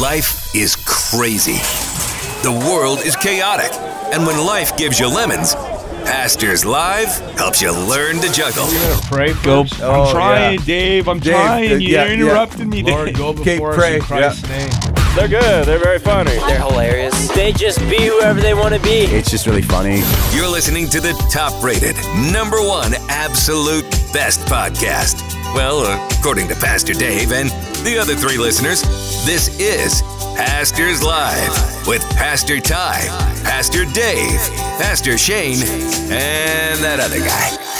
Life is crazy. The world is chaotic. And when life gives you lemons, Pastors Live helps you learn to juggle. Pray Go- Oh, I'm trying, yeah. Dave. I'm Dave, trying. uh, You yeah, yeah. interrupted me, Lord, Dave. go Okay, before pray, us in Christ's name. They're good. They're very funny. They're hilarious. They just be whoever they want to be. It's just really funny. You're listening to the top rated, number one absolute best podcast. Well, according to Pastor Dave and the other three listeners, this is Pastors Live with Pastor Ty, Pastor Dave, Pastor Shane, and that other guy.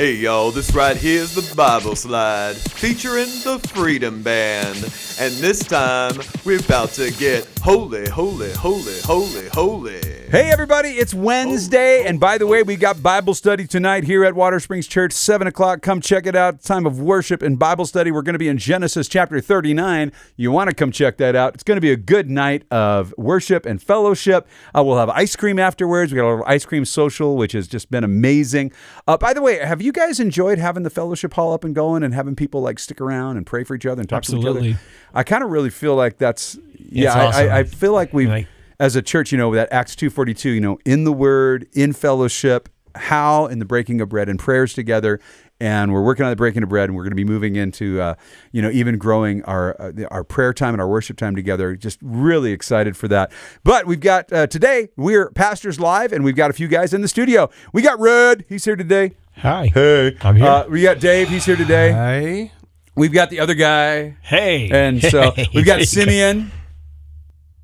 Hey y'all, this right here is the Bible Slide featuring the Freedom Band. And this time we're about to get holy, holy, holy, holy, holy. Hey, everybody, it's Wednesday. And by the way, we got Bible study tonight here at Watersprings Church, 7 o'clock. Come check it out. Time of worship and Bible study. We're going to be in Genesis chapter 39. You want to come check that out. It's going to be a good night of worship and fellowship. Uh, we'll have ice cream afterwards. We got a little ice cream social, which has just been amazing. Uh, by the way, have you guys enjoyed having the fellowship hall up and going and having people like stick around and pray for each other and talk to Absolutely. each other? I kind of really feel like that's, yeah, it's I. I, I feel like we've Like- as a church, you know, that Acts 2.42, you know, in the word, in fellowship, how in the breaking of bread and prayers together. And we're working on the breaking of bread, and we're going to be moving into, uh, you know, even growing our uh, our prayer time and our worship time together. Just really excited for that. But we've got uh, today we're pastors live, and we've got a few guys in the studio. We got Red, he's here today. Hi. Hey, I'm here. Uh, we got Dave, he's here today. Hey. We've got the other guy, Hey. and so we've got There you go. Simeon.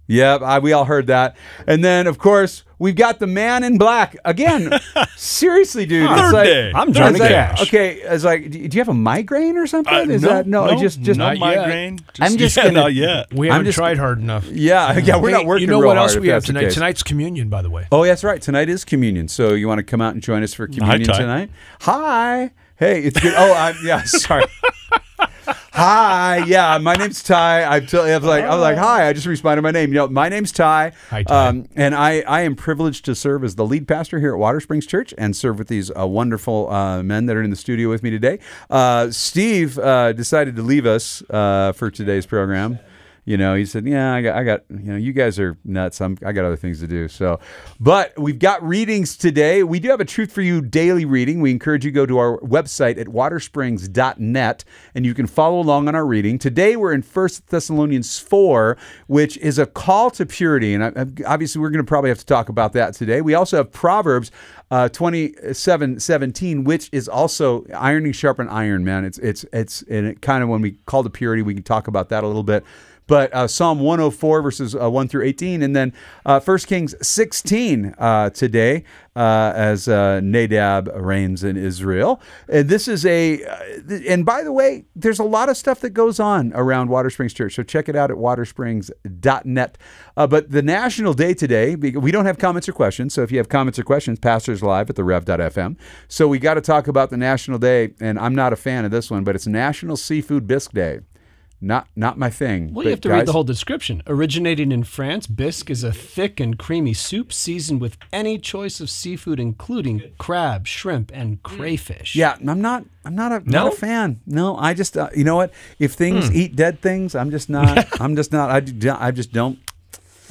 Yep, I, we all heard that. And then, of course, we've got the man in black again. Seriously, dude, it's Third like day. I'm it's Johnny like- Cash. Okay, it's like, do do you have a migraine or something? Uh, Is no, that no? I just just not Not yet. migraine. I'm just yeah, gonna- not yet. We I'm haven't just- tried hard enough. yeah, yeah. We're Hey, not working. You know real what else we have tonight? Tonight's communion, by the way. Oh, that's right. Tonight is communion. So you want to come out and join us for communion Ty. tonight? Hi. Hey, it's good. Oh, I'm yeah. Sorry. Hi, yeah, my name's Ty. I'm t- I was like, I was like, hi. I just responded my name. You know, my name's Ty. Hi, Ty. Um, and I, I am privileged to serve as the lead pastor here at Watersprings Church and serve with these uh, wonderful uh, men that are in the studio with me today. Uh, Steve uh, decided to leave us uh, for today's program. You know, he said, "Yeah, I got, I got. You know, you guys are nuts. I'm, I got other things to do." So, but we've got readings today. We do have a Truth for You daily reading. We encourage you to go to our website at watersprings.net and you can follow along on our reading. Today we're in First Thessalonians 4, which is a call to purity, and obviously we're going to probably have to talk about that today. We also have Proverbs uh, 27, 17, which is also ironing sharpen iron. Man, it's it's it's and it kind of when we call to purity, we can talk about that a little bit but uh, Psalm 104 verses uh, 1 through 18, and then uh, 1 Kings 16 uh, today uh, as uh, Nadab reigns in Israel. And this is a, uh, and by the way, there's a lot of stuff that goes on around Watersprings Church, so check it out at watersprings.net. But the national day today, we don't have comments or questions, so if you have comments or questions, pastors live at the rev.fm. So we got to talk about the national day, and I'm not a fan of this one, but it's National Seafood Bisque Day. Not not my thing. Well, but you have to guys, read the whole description. Originating in France, bisque is a thick and creamy soup seasoned with any choice of seafood, including crab, shrimp, and crayfish. Yeah, I'm not. I'm not a, No? not a fan. No, I just. Uh, you know what? If things Hmm. eat dead things, I'm just not. I'm just not. I, I just don't.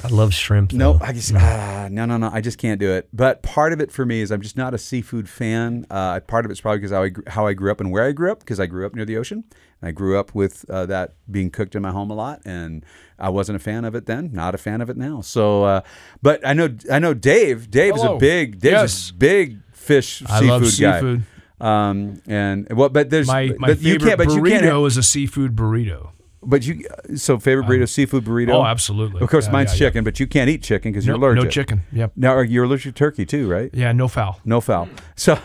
I love shrimp. No, though. I just. Ah, no, no, no. I just can't do it. But part of it for me is I'm just not a seafood fan. Uh, part of it's probably because how I how I grew up and where I grew up because I grew up near the ocean. I grew up with uh, that being cooked in my home a lot, and I wasn't a fan of it then. Not a fan of it now. So, uh, but I know I know Dave. Dave's a big. Dave's Yes. a big fish I seafood love guy. Um, and well, but there's My my but you favorite can't, but you burrito can't. is a seafood burrito. But you so favorite burrito, seafood burrito. oh, absolutely. Of course, Yeah, mine's yeah, yeah. chicken, but you can't eat chicken because you're No, allergic. no chicken. Yep. Now you're allergic to turkey too, right? Yeah, no foul. No foul. So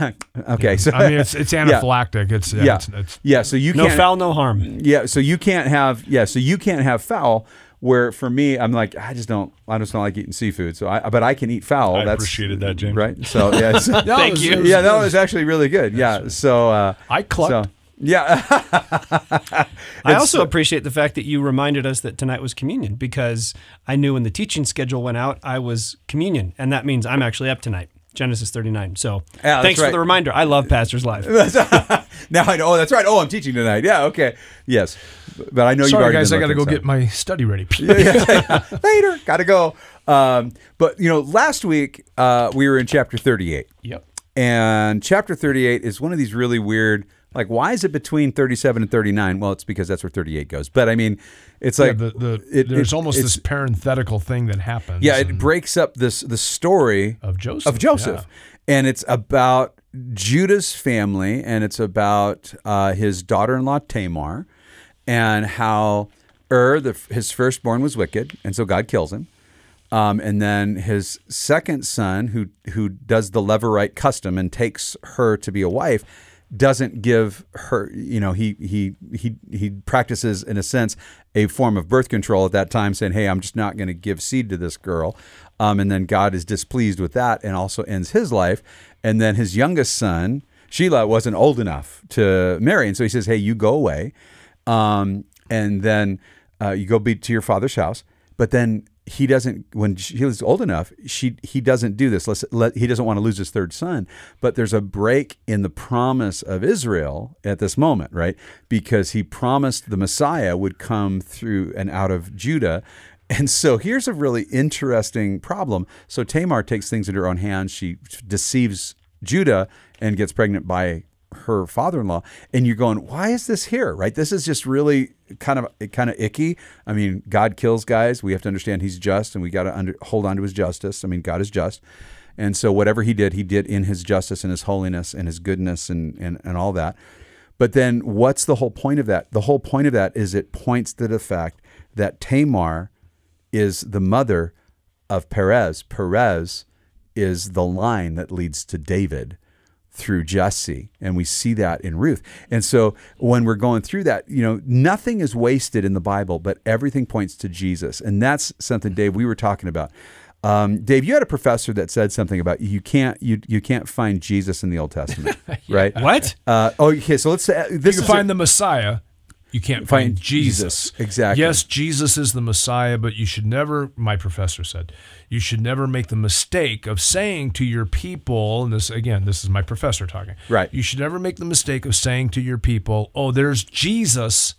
okay, so I mean, it's it's yeah. anaphylactic. It's yeah. Yeah, It's, it's, yeah. So you No can't foul, no harm. Yeah, so you can't have yeah, so you can't have foul. Where for me, I'm like I just don't I just don't like eating seafood. So I but I can eat fowl. I That's appreciated that, James. Right. So yeah, so- No, it was- it was- yeah, that it was actually really good. Yeah. So uh, I clucked. So, yeah. I also appreciate the fact that you reminded us that tonight was communion because I knew when the teaching schedule went out, I was communion, and that means I'm actually up tonight. Genesis 39. So Yeah, that's thanks for the reminder. I love Pastors Live. now I know. Oh, that's right. Oh, I'm teaching tonight. Yeah. Okay. Yes. But I know you've Sorry, guys, been I got to go looking, get my study ready. later. Got to go. Um, but you know, last week uh, we were in chapter 38. yep. And chapter 38 is one of these really weird, like, why is it between 37 and 39? Well, it's because that's where 38 goes. But I mean, it's Yeah, like, the, the, it- there's it- almost this parenthetical thing that happens. yeah, it breaks up this the story Of Joseph, Of Joseph. And it's about Judah's family and it's about uh, his daughter in law Tamar and how Ur, the, his firstborn, was wicked. And so God kills him. Um, and then his second son, who who does the Levirate custom and takes her to be a wife, doesn't give her. You know, he he he he practices in a sense a form of birth control at that time, saying, "Hey, I'm just not going to give seed to this girl." Um, and then God is displeased with that, and also ends his life. And then his youngest son, Shelah, wasn't old enough to marry, and so he says, "Hey, you go away." um, and then uh, you go be to your father's house. But then he doesn't. When she was old enough, she he doesn't do this. Let's let he doesn't want to lose his third son. But there's a break in the promise of Israel at this moment, right? Because he promised the Messiah would come through and out of Judah. And so here's a really interesting problem. So Tamar takes things into her own hands. She deceives Judah and gets pregnant by her father-in-law and you're going why is this here? Right? This is just really kind of kind of icky. I mean god kills guys. We have to understand he's just and we got to hold on to his justice. I mean god is just. And so whatever he did he did in his justice and his holiness and his goodness and and, and all that. But then what's the whole point of that? The whole point of that is it points to the fact that tamar is the mother of perez. Perez is the line that leads to david through Jesse, and we see that in Ruth. And so when we're going through that, you know, nothing is wasted in the Bible, but everything points to Jesus, and that's something, Dave, we were talking about. Um, Dave, you had a professor that said something about you can't you you can't find Jesus in the Old Testament, right? What? Uh, oh, okay. So let's say this you can a- find the Messiah. You can't Find find, Jesus. Jesus. Exactly. Yes, Jesus is the Messiah, but you should never, my professor said, you should never make the mistake of saying to your people, and this, again, this is my professor talking. Right. You should never make the mistake of saying to your people, oh, there's Jesus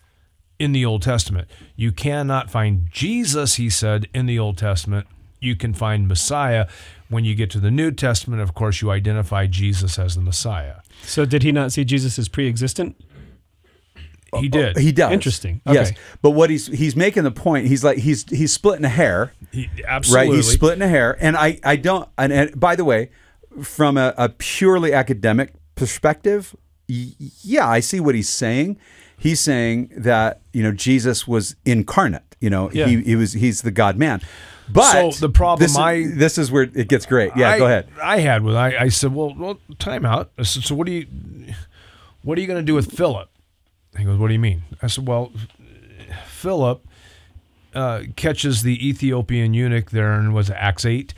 in the Old Testament. You cannot find Jesus, he said, in the Old Testament. You can find Messiah. When you get to the New Testament, of course, you identify Jesus as the Messiah. So did he not see Jesus as pre-existent? Uh, he uh, did. He does. Interesting. Yes, but what he's he's making the point. He's like he's he's splitting a hair. He- absolutely. Right, he's splitting a hair, and I, I don't. And, and by the way, from a, a purely academic perspective, y- yeah, I see what he's saying. He's saying that you know Jesus was incarnate. You know, Yeah. he, he was he's the God Man. But So the problem this is, I- this is where it gets great. Yeah, I, go ahead. I had with I, I said, well, well, time out. Said, so what do you, what are you going to do with Philip? He goes, what do you mean? I said, well, Philip uh, catches the Ethiopian eunuch there in was it Acts eight,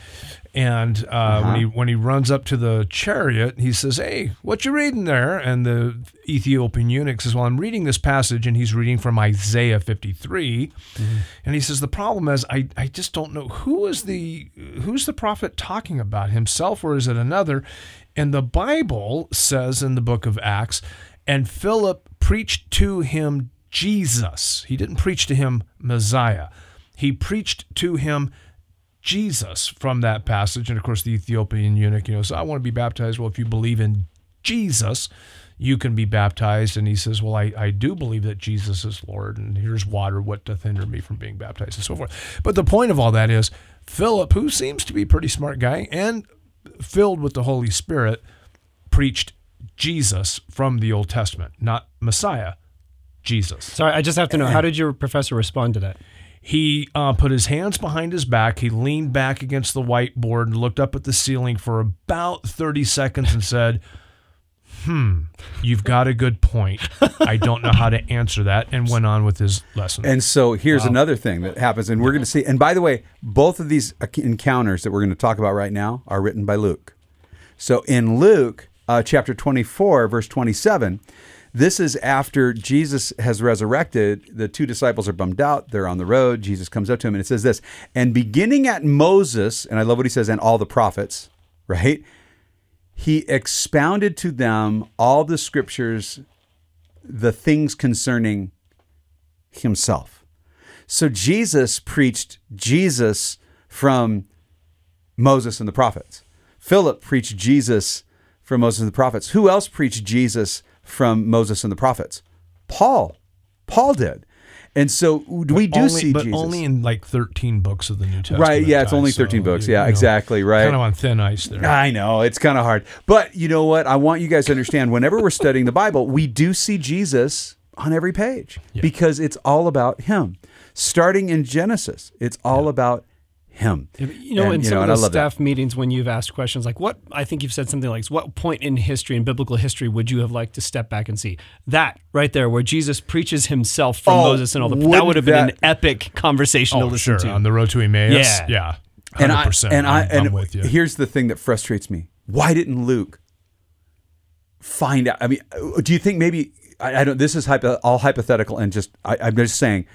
and uh, when he when he runs up to the chariot, he says, "Hey, what you reading there?" And the Ethiopian eunuch says, "Well, I'm reading this passage," and he's reading from Isaiah 53, and he says, "The problem is, I I just don't know who is the who's the prophet talking about himself or is it another?" And the Bible says in the book of Acts, and Philip preached to him Jesus. He didn't preach to him Messiah. He preached to him Jesus from that passage. And of course, the Ethiopian eunuch, you know, so I want to be baptized. Well, if you believe in Jesus, you can be baptized. And he says, Well, I, I do believe that Jesus is Lord, and here's water. What doth hinder me from being baptized, and so forth. But the point of all that is, Philip, who seems to be a pretty smart guy and filled with the Holy Spirit, preached Jesus from the Old Testament, not Messiah, Jesus. Sorry, I just have to know how did your professor respond to that? He uh, put his hands behind his back. He leaned back against the whiteboard and looked up at the ceiling for about 30 seconds and said, Hmm, you've got a good point. I don't know how to answer that, and went on with his lesson. And so here's another thing that happens, and we're going to see. And by the way, both of these encounters that we're going to talk about right now are written by Luke. So in Luke uh, chapter 24, verse 27, this is after Jesus has resurrected. The two disciples are bummed out. They're on the road. Jesus comes up to him, and it says this And beginning at Moses, and I love what he says, and all the prophets, right? he expounded to them all the scriptures, the things concerning himself. So Jesus preached Jesus from Moses and the prophets. Philip preached Jesus from Moses and the prophets. Who else preached Jesus from Moses and the prophets? Paul. Paul did. And so we do only, see but Jesus. only in like 13 books of the New Testament. Right, yeah, it's only so, 13 books. you Yeah, know, exactly, right. Kind of on thin ice there. I know it's kind of hard, but you know what? I want you guys to understand. Whenever we're studying the Bible, we do see Jesus on every page because it's all about Him. Starting in Genesis, it's all about Him. You know, And, in you some know, of the love that. staff meetings when you've asked questions like, "What?" I think you've said something like, "What point in history, in biblical history, would you have liked to step back and see that right there, where Jesus preaches himself from Oh, Moses and all the that wouldn't have been an epic conversation to Oh, listen sure. to." On the road to Emmaus. Yeah. Yeah. and I 100%. and I I'm, and I'm with you. here's the thing that frustrates me: Why didn't Luke find out? I mean, do you think maybe I, I don't? This is hypo, all hypothetical, and just I, I'm just saying.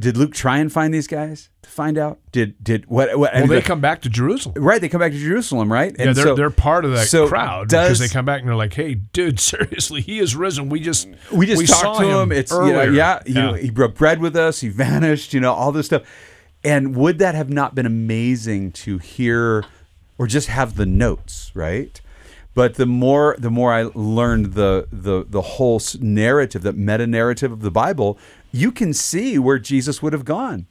Did Luke try and find these guys to find out? Did did what? what well, they come back to Jerusalem. right. They come back to Jerusalem, right? Yeah, they're, so- they're part of that so crowd does- because they come back and they're like, "Hey, dude, seriously, he is risen. We just we just saw talked to him. It's you know, yeah, you know, he broke bread with us. He vanished. You know, all this stuff. And would that have not been amazing to hear, or just have the notes, right? But the more the more I learned the the the whole narrative, the meta narrative of the Bible, you can see where Jesus would have gone.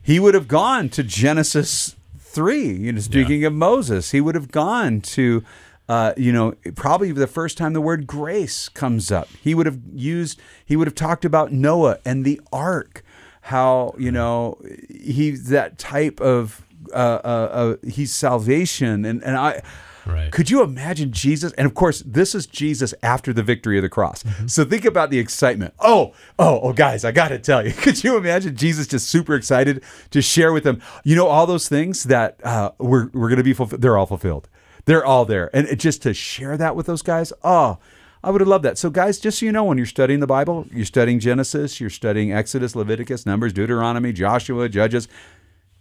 He would have gone to Genesis three. You know, speaking of Moses, he would have gone to, uh, you know, probably the first time the word grace comes up. He would have used. He would have talked about Noah and the ark. How you know he's that type of uh, uh, uh, he's salvation and and I. Right. Could you imagine Jesus? And of course, this is Jesus after the victory of the cross. So think about the excitement. Oh, oh, oh, guys, I got to tell you. Could you imagine Jesus just super excited to share with them? You know, all those things that uh, we're we're going to be fulfilled. They're all fulfilled. They're all there, and it, just to share that with those guys. Oh, I would have loved that. So, guys, just so you know, when you're studying the Bible, you're studying Genesis, you're studying Exodus, Leviticus, Numbers, Deuteronomy, Joshua, Judges.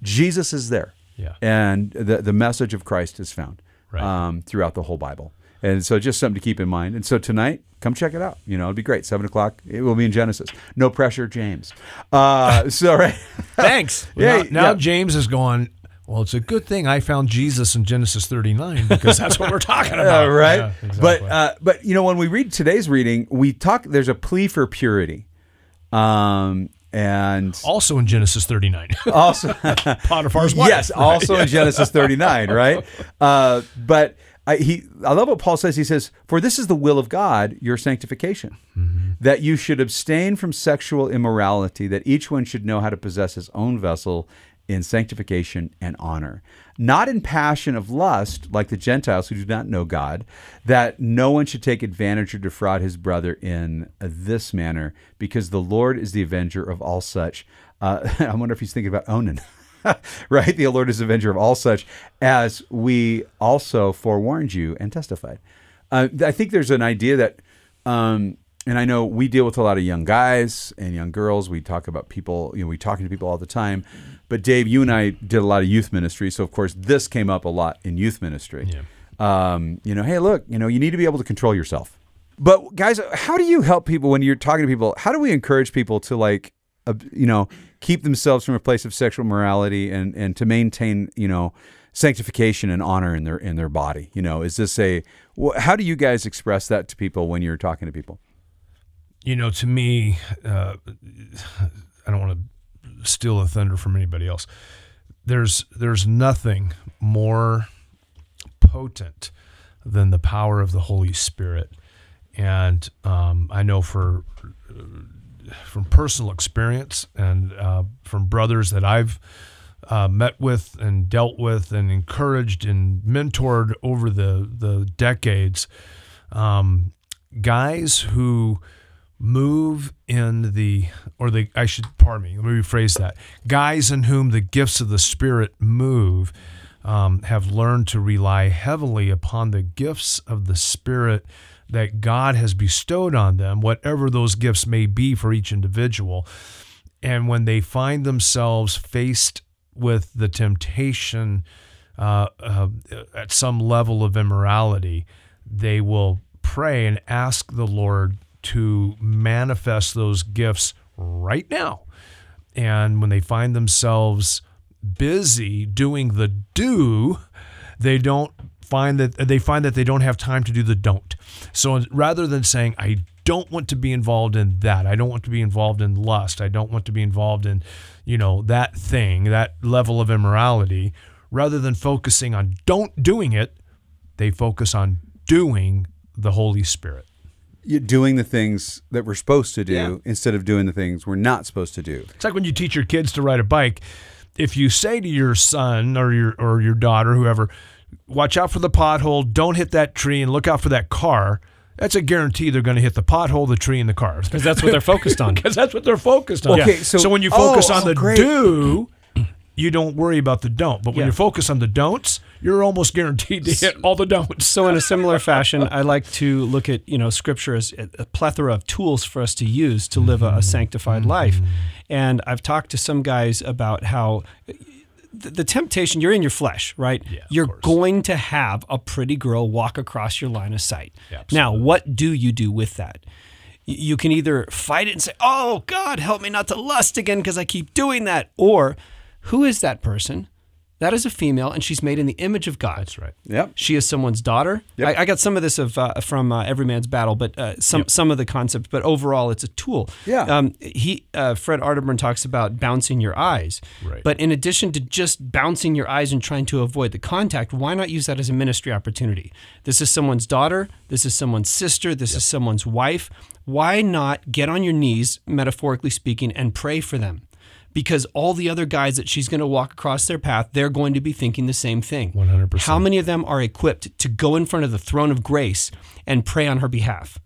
Jesus is there. Yeah. And the, the message of Christ is found Right. um, throughout the whole Bible. And so just something to keep in mind. And so tonight, come check it out. You know, it'd be great. Seven o'clock, it will be in Genesis. No pressure, James. Uh, so, right. Thanks. Now, Yeah, now yeah. James is going. Well, it's a good thing I found Jesus in Genesis 39 because that's what we're talking about. Uh, right. Yeah, But uh, but you know when we read today's reading, we talk. There's a plea for purity, um, and also in Genesis 39, also Potiphar's wife. yes, also in Genesis 39, right? Uh, but I, he, I love what Paul says. He says, "For this is the will of God, your sanctification, that you should abstain from sexual immorality, that each one should know how to possess his own vessel." In sanctification and honor, not in passion of lust, like the Gentiles who do not know God, that no one should take advantage or defraud his brother in this manner, because the Lord is the avenger of all such. Uh, I wonder if he's thinking about Onan. right? The Lord is the avenger of all such, as we also forewarned you and testified. Uh, I think there's an idea that, um, and I know we deal with a lot of young guys and young girls. We talk about people, you know, we talking to people all the time. But Dave, you and I did a lot of youth ministry, so of course this came up a lot in youth ministry. Yeah. Um, you know, hey, look, you know, you need to be able to control yourself. But guys, how do you help people when you're talking to people? How do we encourage people to like, uh, you know, keep themselves from a place of sexual morality and and to maintain, you know, sanctification and honor in their in their body? You know, is this a? How do you guys express that to people when you're talking to people? you know, to me, uh, I don't want to steal the thunder from anybody else. There's there's nothing more potent than the power of the Holy Spirit, and um, I know for from personal experience and uh, from brothers that I've uh, met with and dealt with and encouraged and mentored over the the decades, um, guys who move in the or the I should pardon me let me rephrase that guys in whom the gifts of the Spirit move um, have learned to rely heavily upon the gifts of the Spirit that God has bestowed on them, whatever those gifts may be for each individual. And when they find themselves faced with the temptation uh, uh, at some level of immorality, they will pray and ask the Lord to manifest those gifts right now. And when they find themselves busy doing the do, they don't find that they find that they don't have time to do the don't. So rather than saying I don't want to be involved in that, I don't want to be involved in lust, I don't want to be involved in, you know, that thing, that level of immorality, rather than focusing on don't doing it, they focus on doing the Holy Spirit. You're doing the things that we're supposed to do instead of doing the things we're not supposed to do. It's like when you teach your kids to ride a bike. If you say to your son or your or your daughter, whoever, watch out for the pothole, don't hit that tree, and look out for that car. That's a guarantee they're going to hit the pothole, the tree, and the car. Because that's what they're focused on. Because that's what they're focused on. Okay, so- when you focus oh, on oh, the great. do, you don't worry about the don't. But when Yeah. you focus on the don'ts, you're almost guaranteed to hit all the don'ts. So, in a similar fashion, I like to look at you know Scripture as a plethora of tools for us to use to live a, a sanctified life. And I've talked to some guys about how the, the temptation you're in your flesh, right? Yeah, you're course. going to have a pretty girl walk across your line of sight. Yeah, now, what do you do with that? You can either fight it and say, "Oh God, help me not to lust again because I keep doing that," or who is that person? That is a female, and she's made in the image of God. That's right. Yep. She is someone's daughter. I, I got some of this of uh, from uh, Every Man's Battle, but uh, some some of the concepts. But overall, it's a tool. Yeah. Um, he uh, Fred Arterburn talks about bouncing your eyes. Right. But in addition to just bouncing your eyes and trying to avoid the contact, why not use that as a ministry opportunity? This is someone's daughter. This is someone's sister. This is someone's wife. Why not get on your knees, metaphorically speaking, and pray for them? Because all the other guys that she's going to walk across their path, they're going to be thinking the same thing. 100%. How many of them are equipped to go in front of the throne of grace and pray on her behalf?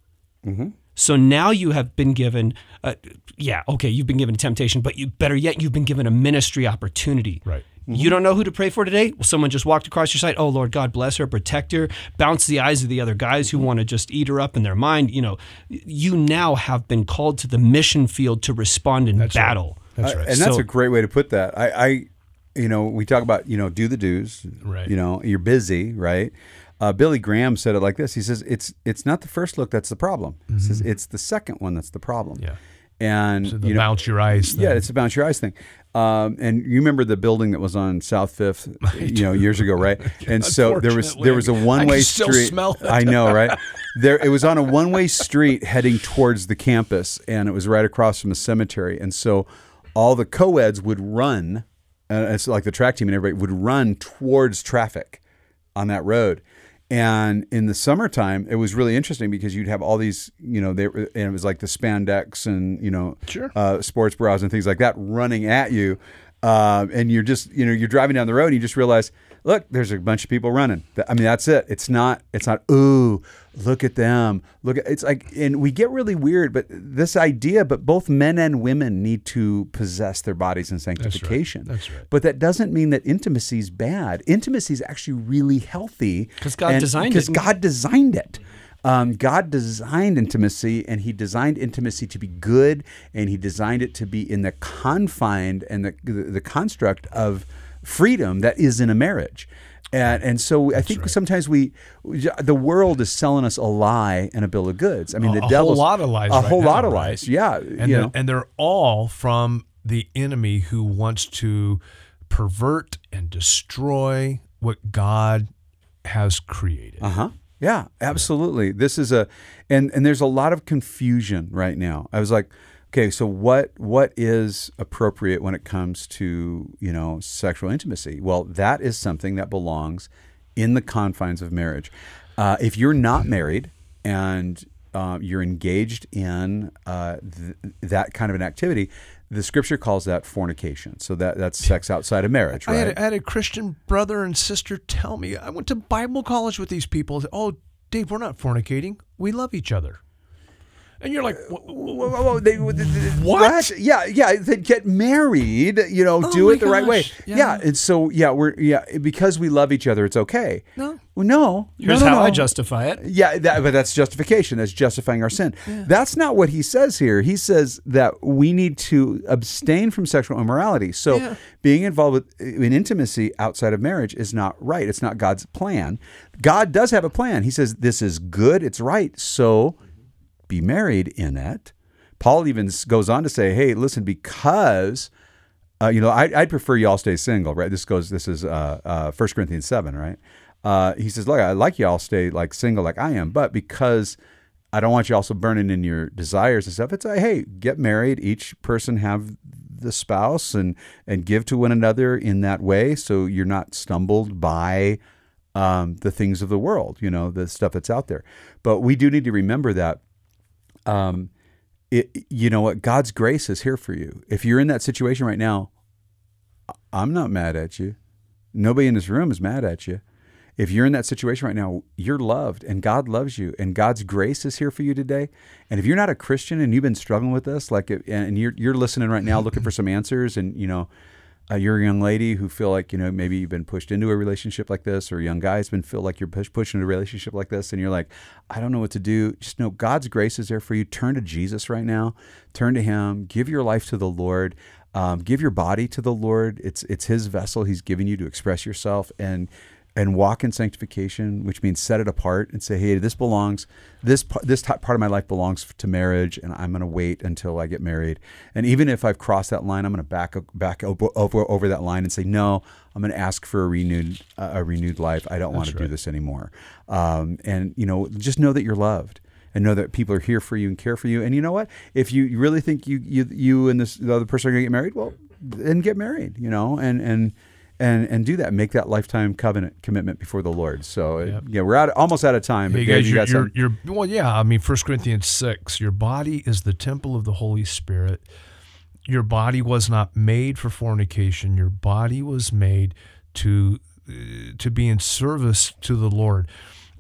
So now you have been given, uh, yeah, okay, you've been given a temptation, but you better yet, you've been given a ministry opportunity. Right. You don't know who to pray for today? Well, someone just walked across your sight. Oh, Lord God, bless her, protect her, bounce the eyes of the other guys who want to just eat her up in their mind. You know, you now have been called to the mission field to respond in That's right. That's I- right. and that's a great way to put that. I, I, you know, we talk about you know do the do's. Right. You know, you're busy, right? Uh, Billy Graham said it like this. He says it's it's not the first look that's the problem. He says it's the second one that's the problem. Mm-hmm. Yeah. And So the you know, bounce your eyes. Thing. yeah, it's a bounce your eyes thing. Um, and you remember the building that was on South Fifth, you know, years ago, right? And so there was there was a one way street. I know, right? There, it was on a one way street heading towards the campus, and it was right across from a cemetery. And so all the co-eds would run, uh, it's like the track team and everybody would run towards traffic on that road. And in the summertime, it was really interesting because you'd have all these, you know, they and it was like the spandex and you know, Sure. uh, sports bras and things like that running at you, uh, and you're just, you know, you're driving down the road and you just realize, look, there's a bunch of people running. I mean, that's it. It's not, it's not. Ooh, look at them. Look, at, it's like, and we get really weird, but this idea, but both men and women need to possess their bodies in sanctification. That's right. That's right. But that doesn't mean that intimacy is bad. Intimacy is actually really healthy 'Cause God and- designed it. Because God designed it. Um, God designed intimacy, and He designed intimacy to be good, and He designed it to be in the confined and the the, the construct of freedom that is in a marriage. And, and so I think sometimes we, the world is selling us a lie and a bill of goods. I mean, A- the a whole lot of lies a right whole now, lot of right? lies. Yeah, and know. and they're all from the enemy who wants to pervert and destroy what God has created. Uh huh. Yeah, absolutely. This is a, and and there's a lot of confusion right now. I was like, okay, so what what is appropriate when it comes to you know sexual intimacy? Well, that is something that belongs in the confines of marriage. Uh, if you're not married and uh, you're engaged in uh, th- that kind of an activity, the scripture calls that fornication. So that that's sex outside of marriage, I, right? had a, I had a Christian brother and sister tell me, I went to Bible college with these people. Oh, Dave, we're not fornicating. We love each other. And you're like, "Wha- Whoa, whoa, whoa, they, they- they- What? Yeah, yeah. They'd get married. You know, Oh do it the right way. Yeah. yeah. and so yeah, we're yeah because we love each other. It's okay. No. Well, no. Here's no, no, how I justify it. Yeah, that, but that's justification. That's justifying our sin. That's not what he says here. He says that we need to abstain from sexual immorality. So being involved with, uh, in intimacy outside of marriage is not right. It's not God's plan. God does have a plan. He says this is good. It's right. So be married in it. Paul even goes on to say, "Hey, listen, because." Uh, you know, I, I'd prefer you all stay single, right? This goes. This is uh, uh, 1 Corinthians seven, right? Uh, he says, "Look, I like you all stay like single, like I am, but because I don't want you also burning in your desires and stuff. It's like, hey, get married. Each person have the spouse and and give to one another in that way, so you're not stumbled by um, the things of the world. You know, the stuff that's out there. But we do need to remember that um, it, you know what? God's grace is here for you. If you're in that situation right now, I'm not mad at you. Nobody in this room is mad at you. If you're in that situation right now, you're loved and God loves you and God's grace is here for you today. And if you're not a Christian and you've been struggling with this, like, and you're, you're listening right now looking for some answers and, you know, uh, you're a young lady who feel like you know maybe you've been pushed into a relationship like this, or a young guy's been feel like you're push, pushed into a relationship like this, and you're like, I don't know what to do. Just know God's grace is there for you. Turn to Jesus right now. Turn to Him. Give your life to the Lord. Um, give your body to the Lord. It's it's His vessel. He's given you to express yourself and and walk in sanctification, which means set it apart and say, "Hey, this belongs. This this t- part of my life belongs to marriage, and I'm going to wait until I get married. And even if I've crossed that line, I'm going to back back over, over over that line and say, no, I'm going to ask for a renewed uh, a renewed life. I don't want to do this anymore. Um, and you know, just know that you're loved." And know that people are here for you and care for you. And you know what? If you you really think you you you and this the other person are going to get married, well, then get married. You know, and and and and do that. Make that lifetime covenant commitment before the Lord. So uh, yeah, we're out almost out of time. But Hey guys, you you're, got you're, you're well, yeah. I mean, First Corinthians six. Your body is the temple of the Holy Spirit. Your body was not made for fornication. Your body was made to uh, to be in service to the Lord.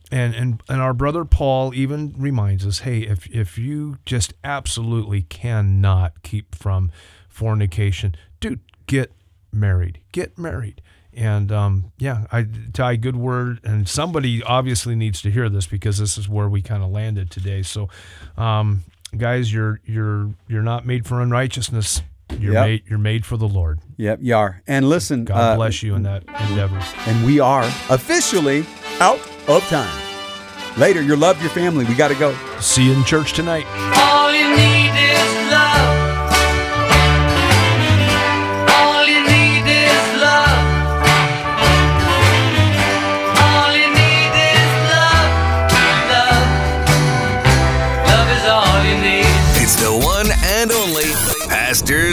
And and and our brother Paul even reminds us, hey, if if you just absolutely cannot keep from fornication, dude, get married. Get married. And um, yeah, I Ty, good word. And somebody obviously needs to hear this because this is where we kind of landed today. So, um, guys, you're you're you're not made for unrighteousness. You're Yep. made you're made for the Lord. Yep, you are. And listen, God uh, bless you in that endeavor. and we are officially out of time. Later, your love, your family. We got to go. See you in church tonight.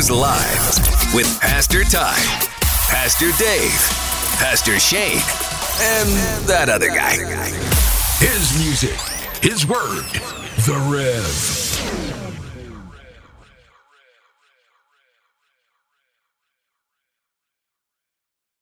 Pastors Live with Pastor Ty, Pastor Dave, Pastor Shane, and that other guy. His music, his word, the Rev.